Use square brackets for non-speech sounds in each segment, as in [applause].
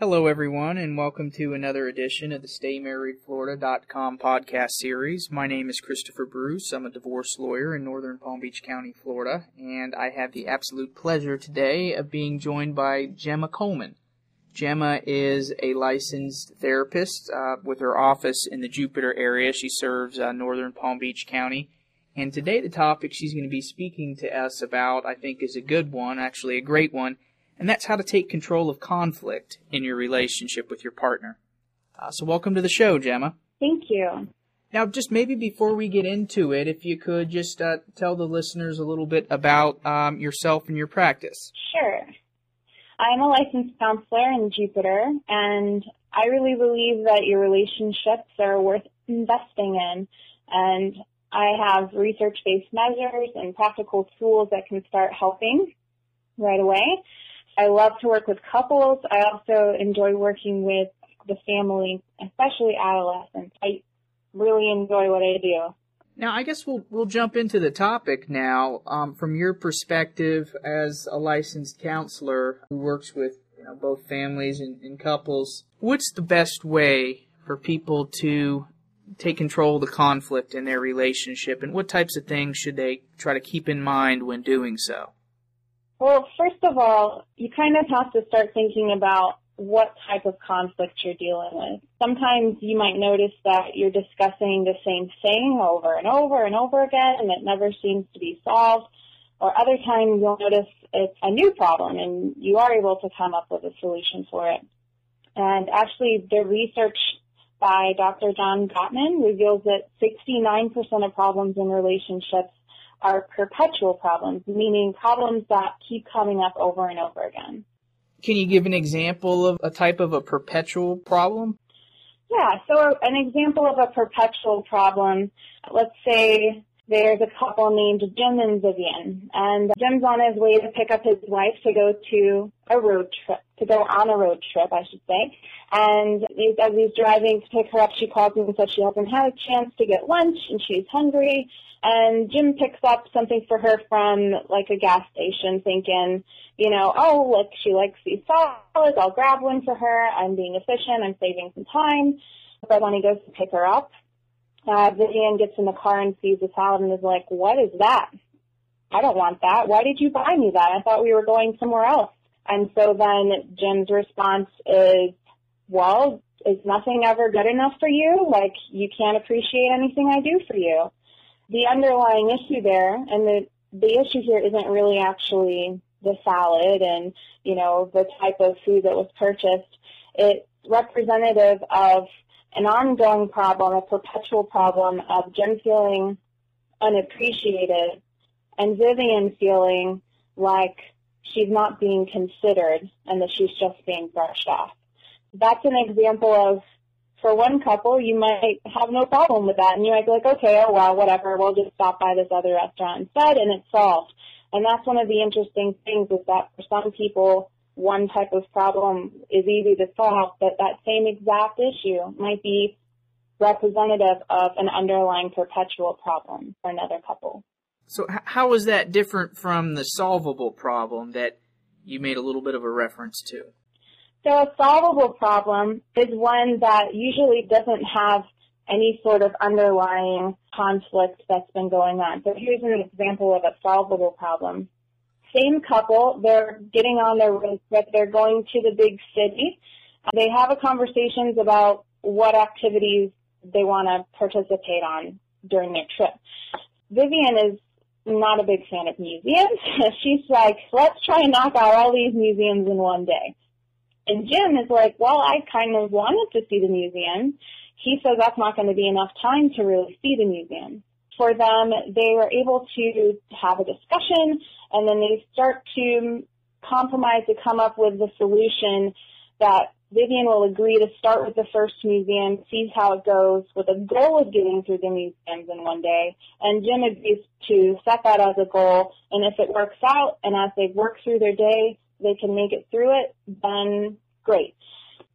Hello, everyone, and welcome to another edition of the StayMarriedFlorida.com podcast series. My name is Christopher Bruce. I'm a divorce lawyer in northern Palm Beach County, Florida, and I have the absolute pleasure today of being joined by Gemma Coleman. Gemma is a licensed therapist uh, with her office in the Jupiter area. She serves uh, northern Palm Beach County. And today, the topic she's going to be speaking to us about, I think, is a good one, actually, a great one and that's how to take control of conflict in your relationship with your partner. Uh, so, welcome to the show, Gemma. Thank you. Now, just maybe before we get into it, if you could just uh, tell the listeners a little bit about um, yourself and your practice. Sure. I'm a licensed counselor in Jupiter, and I really believe that your relationships are worth investing in. And I have research based measures and practical tools that can start helping right away. I love to work with couples. I also enjoy working with the family, especially adolescents. I really enjoy what I do. Now, I guess we'll we'll jump into the topic now. Um, from your perspective as a licensed counselor who works with you know, both families and, and couples, what's the best way for people to take control of the conflict in their relationship, and what types of things should they try to keep in mind when doing so? Well, first of all, you kind of have to start thinking about what type of conflict you're dealing with. Sometimes you might notice that you're discussing the same thing over and over and over again and it never seems to be solved. Or other times you'll notice it's a new problem and you are able to come up with a solution for it. And actually the research by Dr. John Gottman reveals that 69% of problems in relationships are perpetual problems, meaning problems that keep coming up over and over again. Can you give an example of a type of a perpetual problem? Yeah, so an example of a perpetual problem, let's say there's a couple named Jim and Vivian, and Jim's on his way to pick up his wife to go to a road trip, to go on a road trip, I should say. And as he's driving to pick her up, she calls him and says she hasn't had a chance to get lunch and she's hungry. And Jim picks up something for her from like a gas station thinking, you know, oh, look, she likes these salads. I'll grab one for her. I'm being efficient. I'm saving some time. But when he goes to pick her up, uh, Vivian gets in the car and sees the salad and is like, what is that? I don't want that. Why did you buy me that? I thought we were going somewhere else. And so then Jim's response is, well, is nothing ever good enough for you? Like, you can't appreciate anything I do for you the underlying issue there, and the the issue here isn't really actually the salad and you know the type of food that was purchased. It's representative of an ongoing problem, a perpetual problem of Jim feeling unappreciated and Vivian feeling like she's not being considered and that she's just being brushed off. That's an example of for one couple, you might have no problem with that, and you might be like, okay, oh well, whatever, we'll just stop by this other restaurant instead, and it's solved. And that's one of the interesting things is that for some people, one type of problem is easy to solve, but that same exact issue might be representative of an underlying perpetual problem for another couple. So, how is that different from the solvable problem that you made a little bit of a reference to? So a solvable problem is one that usually doesn't have any sort of underlying conflict that's been going on. So here's an example of a solvable problem. Same couple, they're getting on their road trip, they're going to the big city. They have a conversations about what activities they want to participate on during their trip. Vivian is not a big fan of museums. [laughs] She's like, let's try and knock out all these museums in one day. And Jim is like, well, I kind of wanted to see the museum. He says that's not going to be enough time to really see the museum. For them, they were able to have a discussion and then they start to compromise to come up with the solution that Vivian will agree to start with the first museum, see how it goes, with a goal of getting through the museums in one day. And Jim agrees to set that as a goal. And if it works out, and as they work through their day, they can make it through it, then great.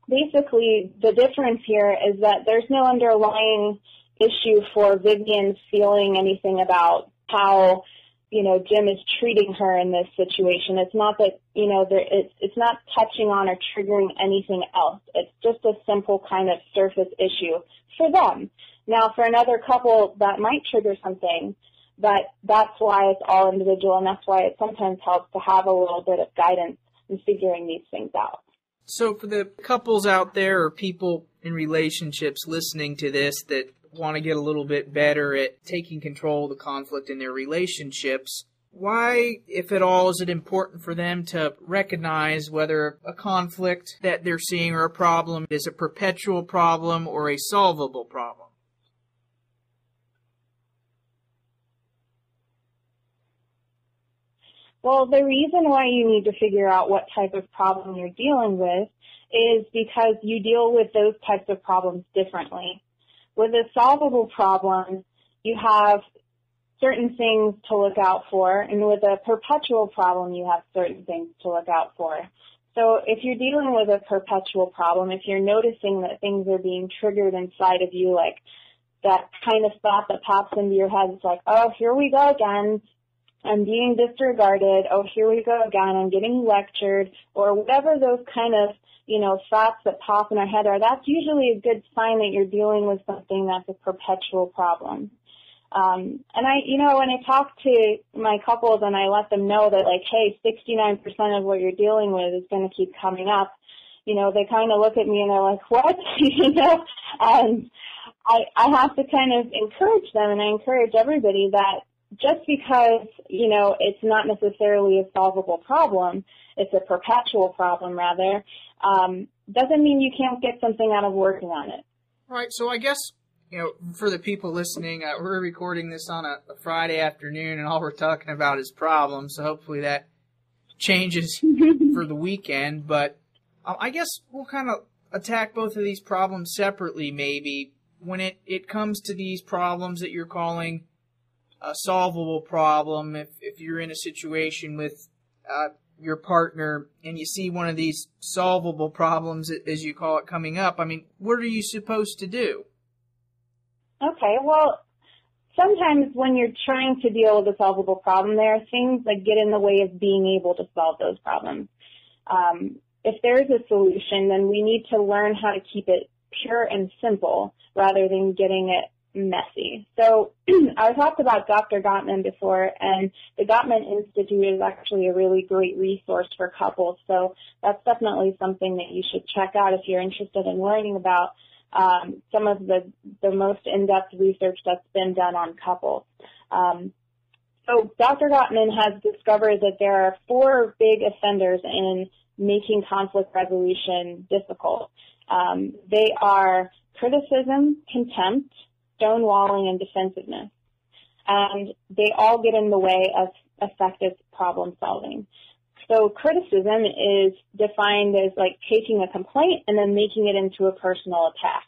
Basically, the difference here is that there's no underlying issue for Vivian feeling anything about how you know, Jim is treating her in this situation. It's not that, you know, there, it's, it's not touching on or triggering anything else. It's just a simple kind of surface issue for them. Now, for another couple, that might trigger something, but that's why it's all individual, and that's why it sometimes helps to have a little bit of guidance in figuring these things out. So, for the couples out there or people in relationships listening to this that want to get a little bit better at taking control of the conflict in their relationships, why, if at all, is it important for them to recognize whether a conflict that they're seeing or a problem is a perpetual problem or a solvable problem? Well, the reason why you need to figure out what type of problem you're dealing with is because you deal with those types of problems differently. With a solvable problem, you have certain things to look out for, and with a perpetual problem, you have certain things to look out for. So if you're dealing with a perpetual problem, if you're noticing that things are being triggered inside of you, like that kind of thought that pops into your head, it's like, oh, here we go again. I'm being disregarded. Oh, here we go again. I'm getting lectured or whatever those kind of, you know, thoughts that pop in our head are. That's usually a good sign that you're dealing with something that's a perpetual problem. Um, and I, you know, when I talk to my couples and I let them know that like, hey, 69% of what you're dealing with is going to keep coming up, you know, they kind of look at me and they're like, what? [laughs] you know, and I, I have to kind of encourage them and I encourage everybody that just because, you know, it's not necessarily a solvable problem, it's a perpetual problem rather, um, doesn't mean you can't get something out of working on it. Right. So I guess, you know, for the people listening, uh, we're recording this on a, a, Friday afternoon and all we're talking about is problems. So hopefully that changes [laughs] for the weekend. But uh, I guess we'll kind of attack both of these problems separately maybe. When it, it comes to these problems that you're calling a solvable problem if, if you're in a situation with uh, your partner and you see one of these solvable problems, as you call it, coming up. I mean, what are you supposed to do? Okay, well, sometimes when you're trying to deal with a solvable problem, there are things that get in the way of being able to solve those problems. Um, if there's a solution, then we need to learn how to keep it pure and simple rather than getting it messy. So [clears throat] I talked about Dr. Gottman before, and the Gottman Institute is actually a really great resource for couples. So that's definitely something that you should check out if you're interested in learning about um, some of the, the most in-depth research that's been done on couples. Um, so Dr. Gottman has discovered that there are four big offenders in making conflict resolution difficult. Um, they are criticism, contempt, stonewalling and defensiveness. And they all get in the way of effective problem solving. So criticism is defined as like taking a complaint and then making it into a personal attack.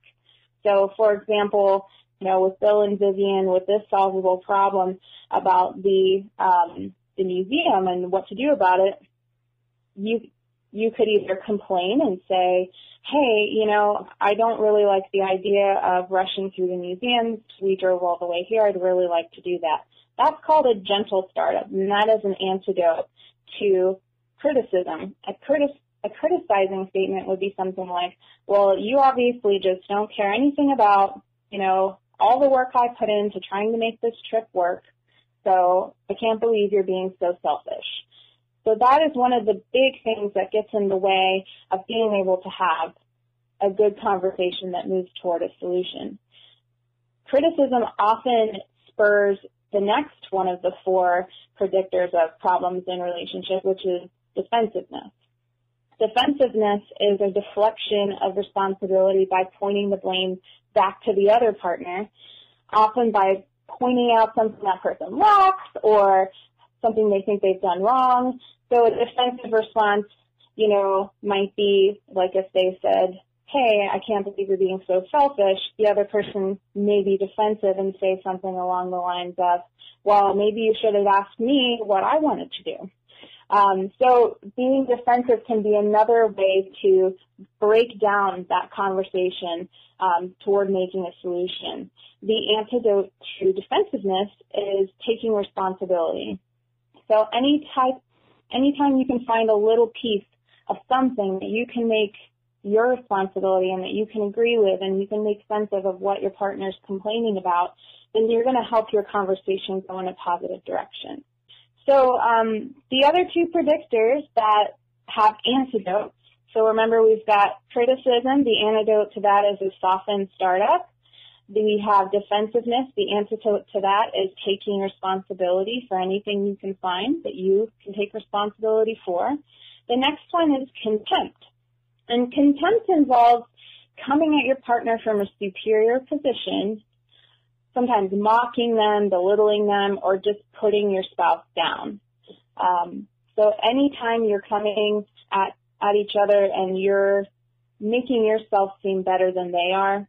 So for example, you know, with Bill and Vivian with this solvable problem about the um, the museum and what to do about it, you you could either complain and say, hey, you know, I don't really like the idea of rushing through the museums. We drove all the way here. I'd really like to do that. That's called a gentle startup, and that is an antidote to criticism. A, critic- a criticizing statement would be something like, well, you obviously just don't care anything about, you know, all the work I put into trying to make this trip work, so I can't believe you're being so selfish. So that is one of the big things that gets in the way of being able to have a good conversation that moves toward a solution. Criticism often spurs the next one of the four predictors of problems in relationship, which is defensiveness. Defensiveness is a deflection of responsibility by pointing the blame back to the other partner, often by pointing out something that person lacks or something they think they've done wrong. So a defensive response, you know, might be like if they said, hey, I can't believe you're being so selfish, the other person may be defensive and say something along the lines of, well, maybe you should have asked me what I wanted to do. Um, so being defensive can be another way to break down that conversation um, toward making a solution. The antidote to defensiveness is taking responsibility. So any type, anytime you can find a little piece of something that you can make your responsibility and that you can agree with and you can make sense of, of what your partner is complaining about, then you're going to help your conversation go in a positive direction. So um, the other two predictors that have antidotes, so remember we've got criticism, the antidote to that is a softened startup. We have defensiveness, the antidote to that is taking responsibility for anything you can find that you can take responsibility for. The next one is contempt. And contempt involves coming at your partner from a superior position sometimes mocking them, belittling them, or just putting your spouse down. Um, so anytime you're coming at, at each other and you're making yourself seem better than they are,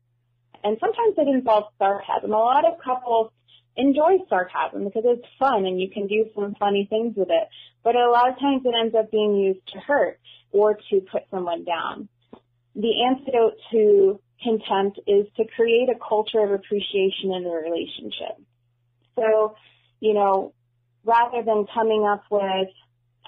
and sometimes it involves sarcasm. A lot of couples enjoy sarcasm because it's fun and you can do some funny things with it. But a lot of times it ends up being used to hurt or to put someone down. The antidote to contempt is to create a culture of appreciation in the relationship. So, you know, rather than coming up with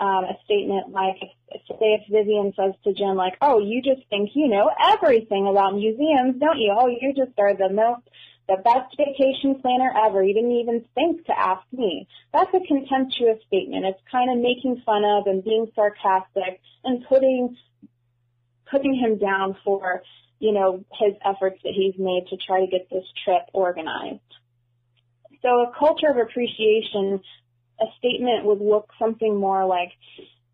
um, a statement like, say if Vivian says to Jim like, oh, you just think you know everything about museums, don't you? Oh, you just are the most, the best vacation planner ever. You didn't even think to ask me. That's a contemptuous statement. It's kind of making fun of and being sarcastic and putting, putting him down for you know, his efforts that he's made to try to get this trip organized. So a culture of appreciation, a statement would look something more like,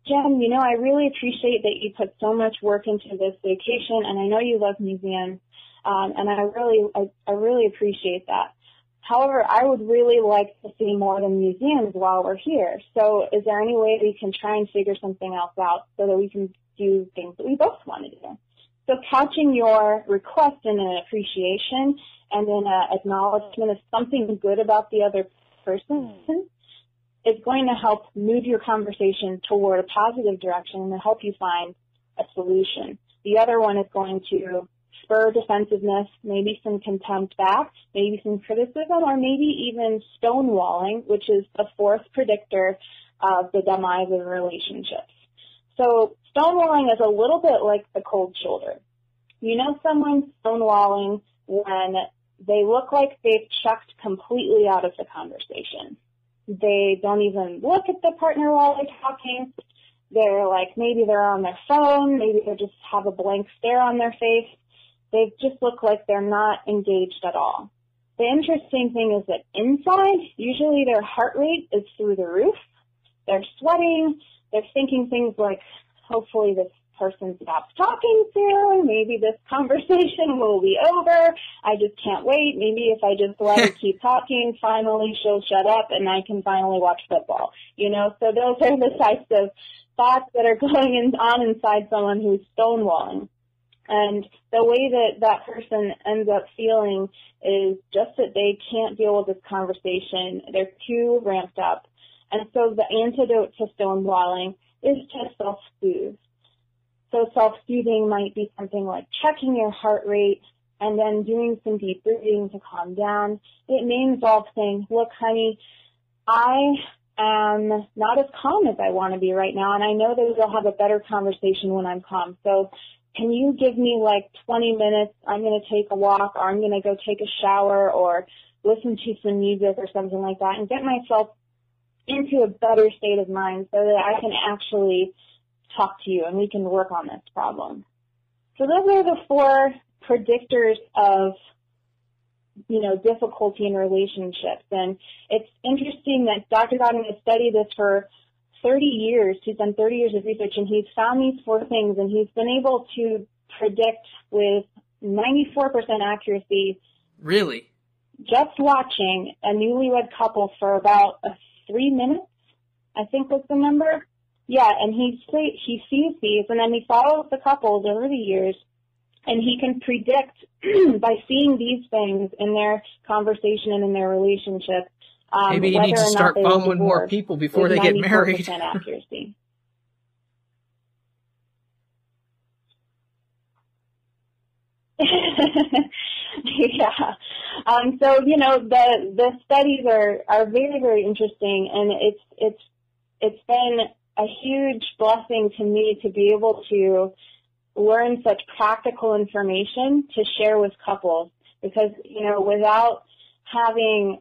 Jen, you know, I really appreciate that you put so much work into this vacation, and I know you love museums, um, and I really, I, I really appreciate that. However, I would really like to see more than museums while we're here. So is there any way we can try and figure something else out so that we can do things that we both want to do? So couching your request in an appreciation and in an acknowledgement of something good about the other person is going to help move your conversation toward a positive direction and help you find a solution. The other one is going to spur defensiveness, maybe some contempt back, maybe some criticism, or maybe even stonewalling, which is the fourth predictor of the demise of relationships. So stonewalling is a little bit like the cold shoulder. You know someone's stonewalling when they look like they've checked completely out of the conversation. They don't even look at the partner while they're talking. They're like, maybe they're on their phone, maybe they just have a blank stare on their face. They just look like they're not engaged at all. The interesting thing is that inside, usually their heart rate is through the roof. They're sweating. They're thinking things like, hopefully this person stops talking soon. Maybe this [laughs] conversation will be over. I just can't wait. Maybe if I just let her [laughs] keep talking, finally she'll shut up and I can finally watch football. You know, so those are the types of thoughts that are [laughs] going in, on inside someone who's stonewalling. And the way that that person ends up feeling is just that they can't deal with this conversation. They're too ramped up. And so the antidote to stonewalling is to self-soothe. So self-soothing might be something like checking your heart rate and then doing some deep breathing to calm down. It may involve saying, look, honey, I am not as calm as I want to be right now, and I know that we'll have a better conversation when I'm calm. So can you give me like 20 minutes? I'm going to take a walk, or I'm going to go take a shower, or listen to some music or something like that, and get myself into a better state of mind so that I can actually talk to you and we can work on this problem. So those are the four predictors of you know, difficulty in relationships. And it's interesting that Dr. Gottman has studied this for 30 years. He's done 30 years of research and he's found these four things and he's been able to predict with 94% accuracy. Really? Just watching a newlywed couple for about three minutes, I think was the number. Yeah, and he he sees these, and then he follows the couples over the years, and he can predict [clears throat] by seeing these things in their conversation and in their relationship. Um, Maybe he needs to start following more people before they get married. [laughs] [laughs] accuracy. [laughs] yeah. Um, so you know the the studies are are very very interesting, and it's it's it's been a huge blessing to me to be able to learn such practical information to share with couples because, you know, without having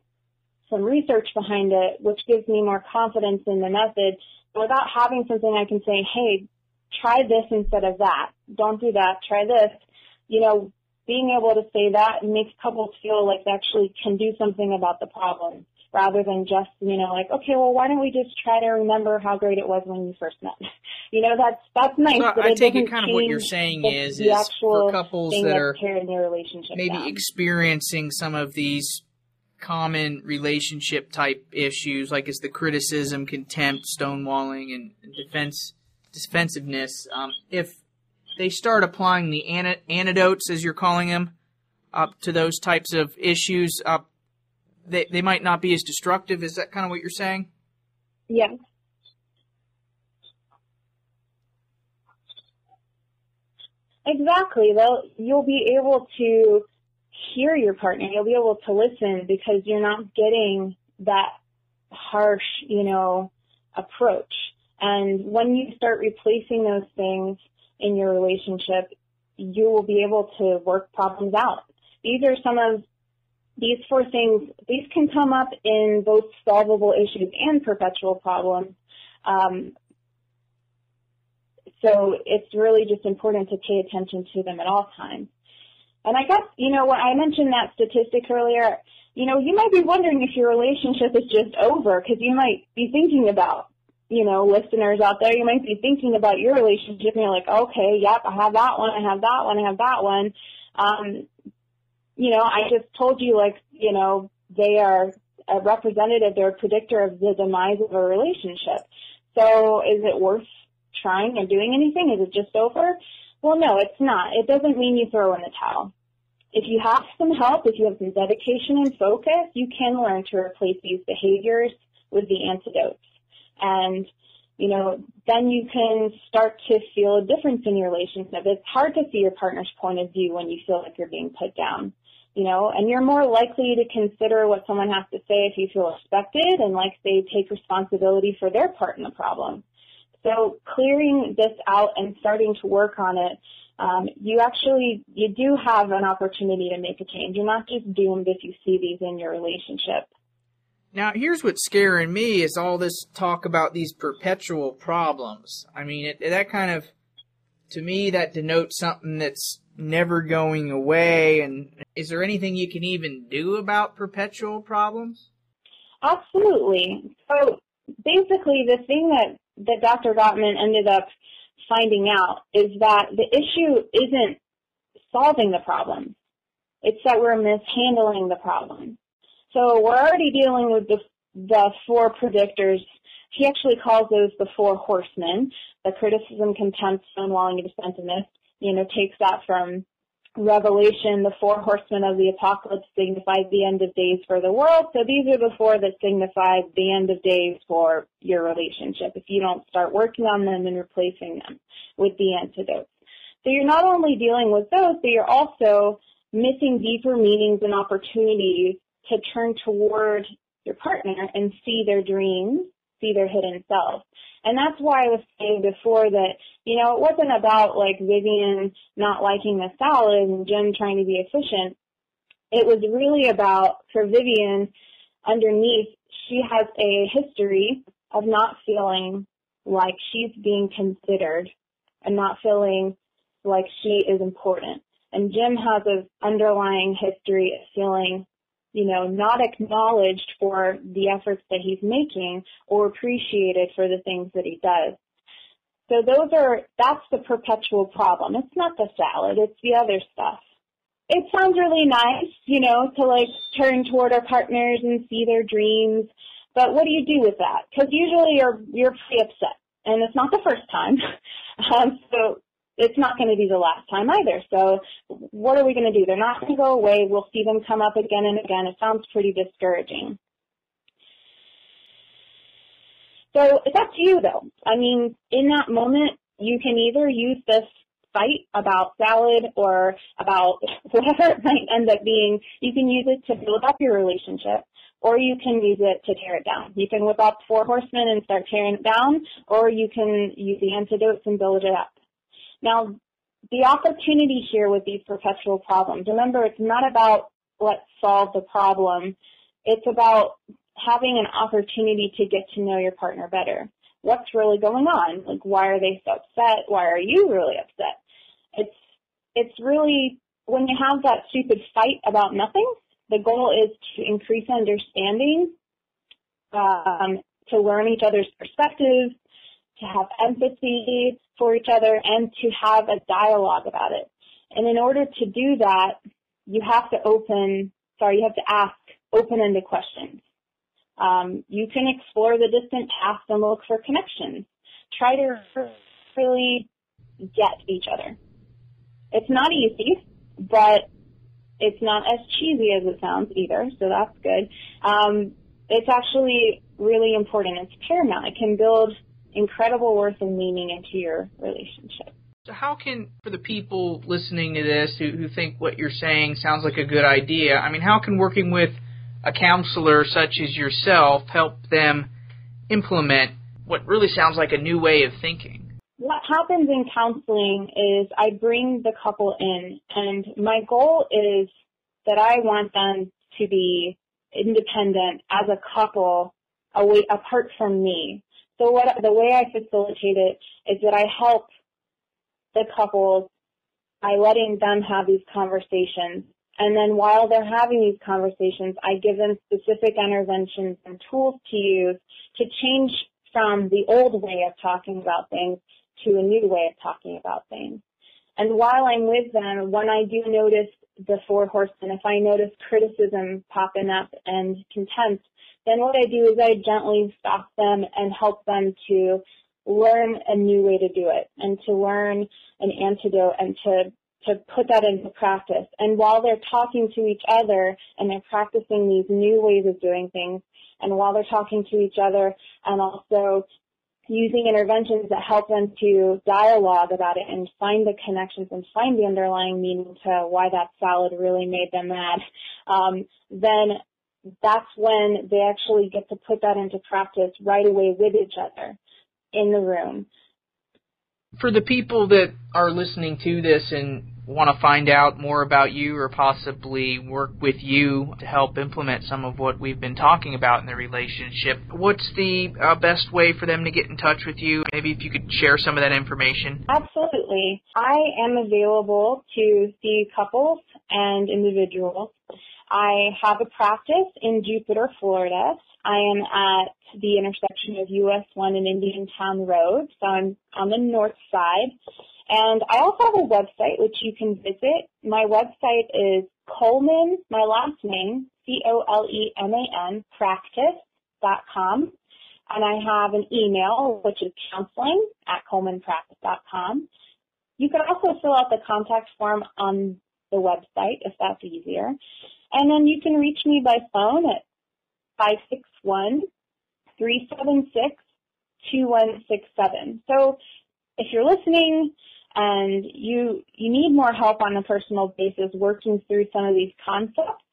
some research behind it, which gives me more confidence in the method, without having something I can say, hey, try this instead of that. Don't do that. Try this. You know, being able to say that makes couples feel like they actually can do something about the problem rather than just, you know, like, okay, well, why don't we just try to remember how great it was when you first met? [laughs] you know, that's that's nice. So but I it take it kind of what you're saying the, is, the is for couples thing that are tearing their relationship maybe down. experiencing some of these common relationship type issues, like it's the criticism, contempt, stonewalling, and defense defensiveness. Um, if they start applying the an- antidotes, as you're calling them, up to those types of issues, uh, they they might not be as destructive. Is that kind of what you're saying? Yes. Exactly. They'll, you'll be able to hear your partner. You'll be able to listen because you're not getting that harsh, you know, approach. And when you start replacing those things in your relationship, you will be able to work problems out. These are some of these four things. These can come up in both solvable issues and perpetual problems. Um, so it's really just important to pay attention to them at all times. And I guess, you know, when I mentioned that statistic earlier, you know, you might be wondering if your relationship is just over because you might be thinking about, you know, listeners out there, you might be thinking about your relationship and you're like, okay, yep, I have that one, I have that one, I have that one. Um, you know, I just told you like, you know, they are a representative, they're a predictor of the demise of a relationship. So is it worth trying and doing anything? Is it just over? Well, no, it's not. It doesn't mean you throw in the towel. If you have some help, if you have some dedication and focus, you can learn to replace these behaviors with the antidotes. And, you know, then you can start to feel a difference in your relationship. It's hard to see your partner's point of view when you feel like you're being put down, you know, and you're more likely to consider what someone has to say if you feel respected and like they take responsibility for their part in the problem. So clearing this out and starting to work on it, um, you actually you do have an opportunity to make a change. You're not just doomed if you see these in your relationship. Now, here's what's scaring me is all this talk about these perpetual problems. I mean, it, that kind of, to me, that denotes something that's never going away. And is there anything you can even do about perpetual problems? Absolutely. So basically, the thing that that Dr. Gottman ended up finding out is that the issue isn't solving the problem. It's that we're mishandling the problem. So we're already dealing with the, the four predictors. He actually calls those the four horsemen, the criticism, contempt, stonewalling, and defensiveness. You know, takes that from Revelation, the four horsemen of the apocalypse signified the end of days for the world. So these are the four that signify the end of days for your relationship if you don't start working on them and replacing them with the antidotes. So you're not only dealing with those, but you're also missing deeper meanings and opportunities to turn toward your partner and see their dreams, see their hidden self. And that's why I was saying before that, you know, it wasn't about like Vivian not liking the salad and Jim trying to be efficient. It was really about, for Vivian, underneath, she has a history of not feeling like she's being considered and not feeling like she is important. And Jim has an underlying history of feeling you know, not acknowledged for the efforts that he's making or appreciated for the things that he does. So those are, that's the perpetual problem. It's not the salad, it's the other stuff. It sounds really nice, you know, to like turn toward our partners and see their dreams, but what do you do with that? Because usually you're, you're pretty upset, and it's not the first time. [laughs] um, so it's not going to be the last time either. So what are we going to do? They're not going to go away. We'll see them come up again and again. It sounds pretty discouraging. So it's up to you though. I mean, in that moment, you can either use this fight about salad or about [laughs] whatever it might end up being. You can use it to build up your relationship or you can use it to tear it down. You can whip up four horsemen and start tearing it down, or you can use the antidotes and build it up. Now, the opportunity here with these perpetual problems, remember it's not about let's solve the problem. It's about having an opportunity to get to know your partner better. What's really going on? Like why are they so upset? Why are you really upset? It's it's really when you have that stupid fight about nothing, the goal is to increase understanding, um, to learn each other's perspectives, to have empathy for each other, and to have a dialogue about it. And in order to do that, you have to open, sorry, you have to ask open-ended questions. Um, you can explore the distant past and look for connections. Try to really get each other. It's not easy, but it's not as cheesy as it sounds either, so that's good. Um, it's actually really important. It's paramount. It can build incredible worth and meaning into your relationship. So how can, for the people listening to this who, who think what you're saying sounds like a good idea, I mean, how can working with a counselor such as yourself help them implement what really sounds like a new way of thinking? What happens in counseling is I bring the couple in, and my goal is that I want them to be independent as a couple away, apart from me. So what the way I facilitate it is that I help the couples by letting them have these conversations. And then while they're having these conversations, I give them specific interventions and tools to use to change from the old way of talking about things to a new way of talking about things. And while I'm with them, when I do notice the four horsemen, if I notice criticism popping up and contempt, then what I do is I gently stop them and help them to learn a new way to do it and to learn an antidote and to to put that into practice. And while they're talking to each other and they're practicing these new ways of doing things, and while they're talking to each other and also using interventions that help them to dialogue about it and find the connections and find the underlying meaning to why that salad really made them mad, um, then that's when they actually get to put that into practice right away with each other in the room. For the people that are listening to this and want to find out more about you or possibly work with you to help implement some of what we've been talking about in the relationship, what's the uh, best way for them to get in touch with you? Maybe if you could share some of that information. Absolutely. I am available to see couples and individuals. I have a practice in Jupiter, Florida. I am at the intersection of US 1 and Indian Town Road, so I'm on the north side. And I also have a website which you can visit. My website is Coleman, my last name, C-O-L-E-M-A-N, practice.com. And I have an email, which is counseling at colemanpractice.com. You can also fill out the contact form on the website if that's easier. And then you can reach me by phone at 561 376 2167. So if you're listening and you you need more help on a personal basis working through some of these concepts,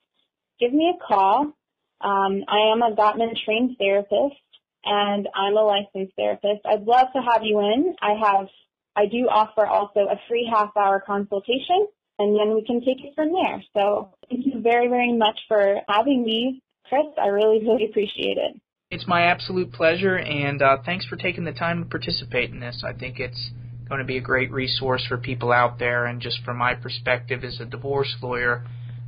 give me a call. Um, I am a Gottman trained therapist and I'm a licensed therapist. I'd love to have you in. I have I do offer also a free half hour consultation and then we can take it from there. So thank you very, very much for having me, Chris. I really, really appreciate it. It's my absolute pleasure, and uh, thanks for taking the time to participate in this. I think it's going to be a great resource for people out there, and just from my perspective as a divorce lawyer,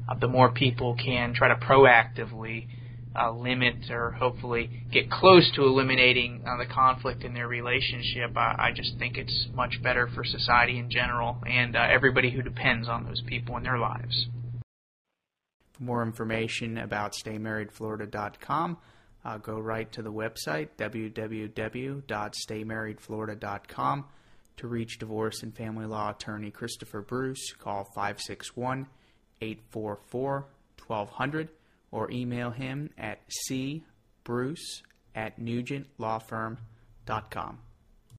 uh, the more people can try to proactively uh, limit or hopefully get close to eliminating uh, the conflict in their relationship, I, I just think it's much better for society in general and uh, everybody who depends on those people in their lives. For more information about StayMarriedFlorida.com, uh, go right to the website www.staymarriedflorida.com. To reach divorce and family law attorney Christopher Bruce, call 561 844 1200 or email him at cbruce at nugentlawfirm.com.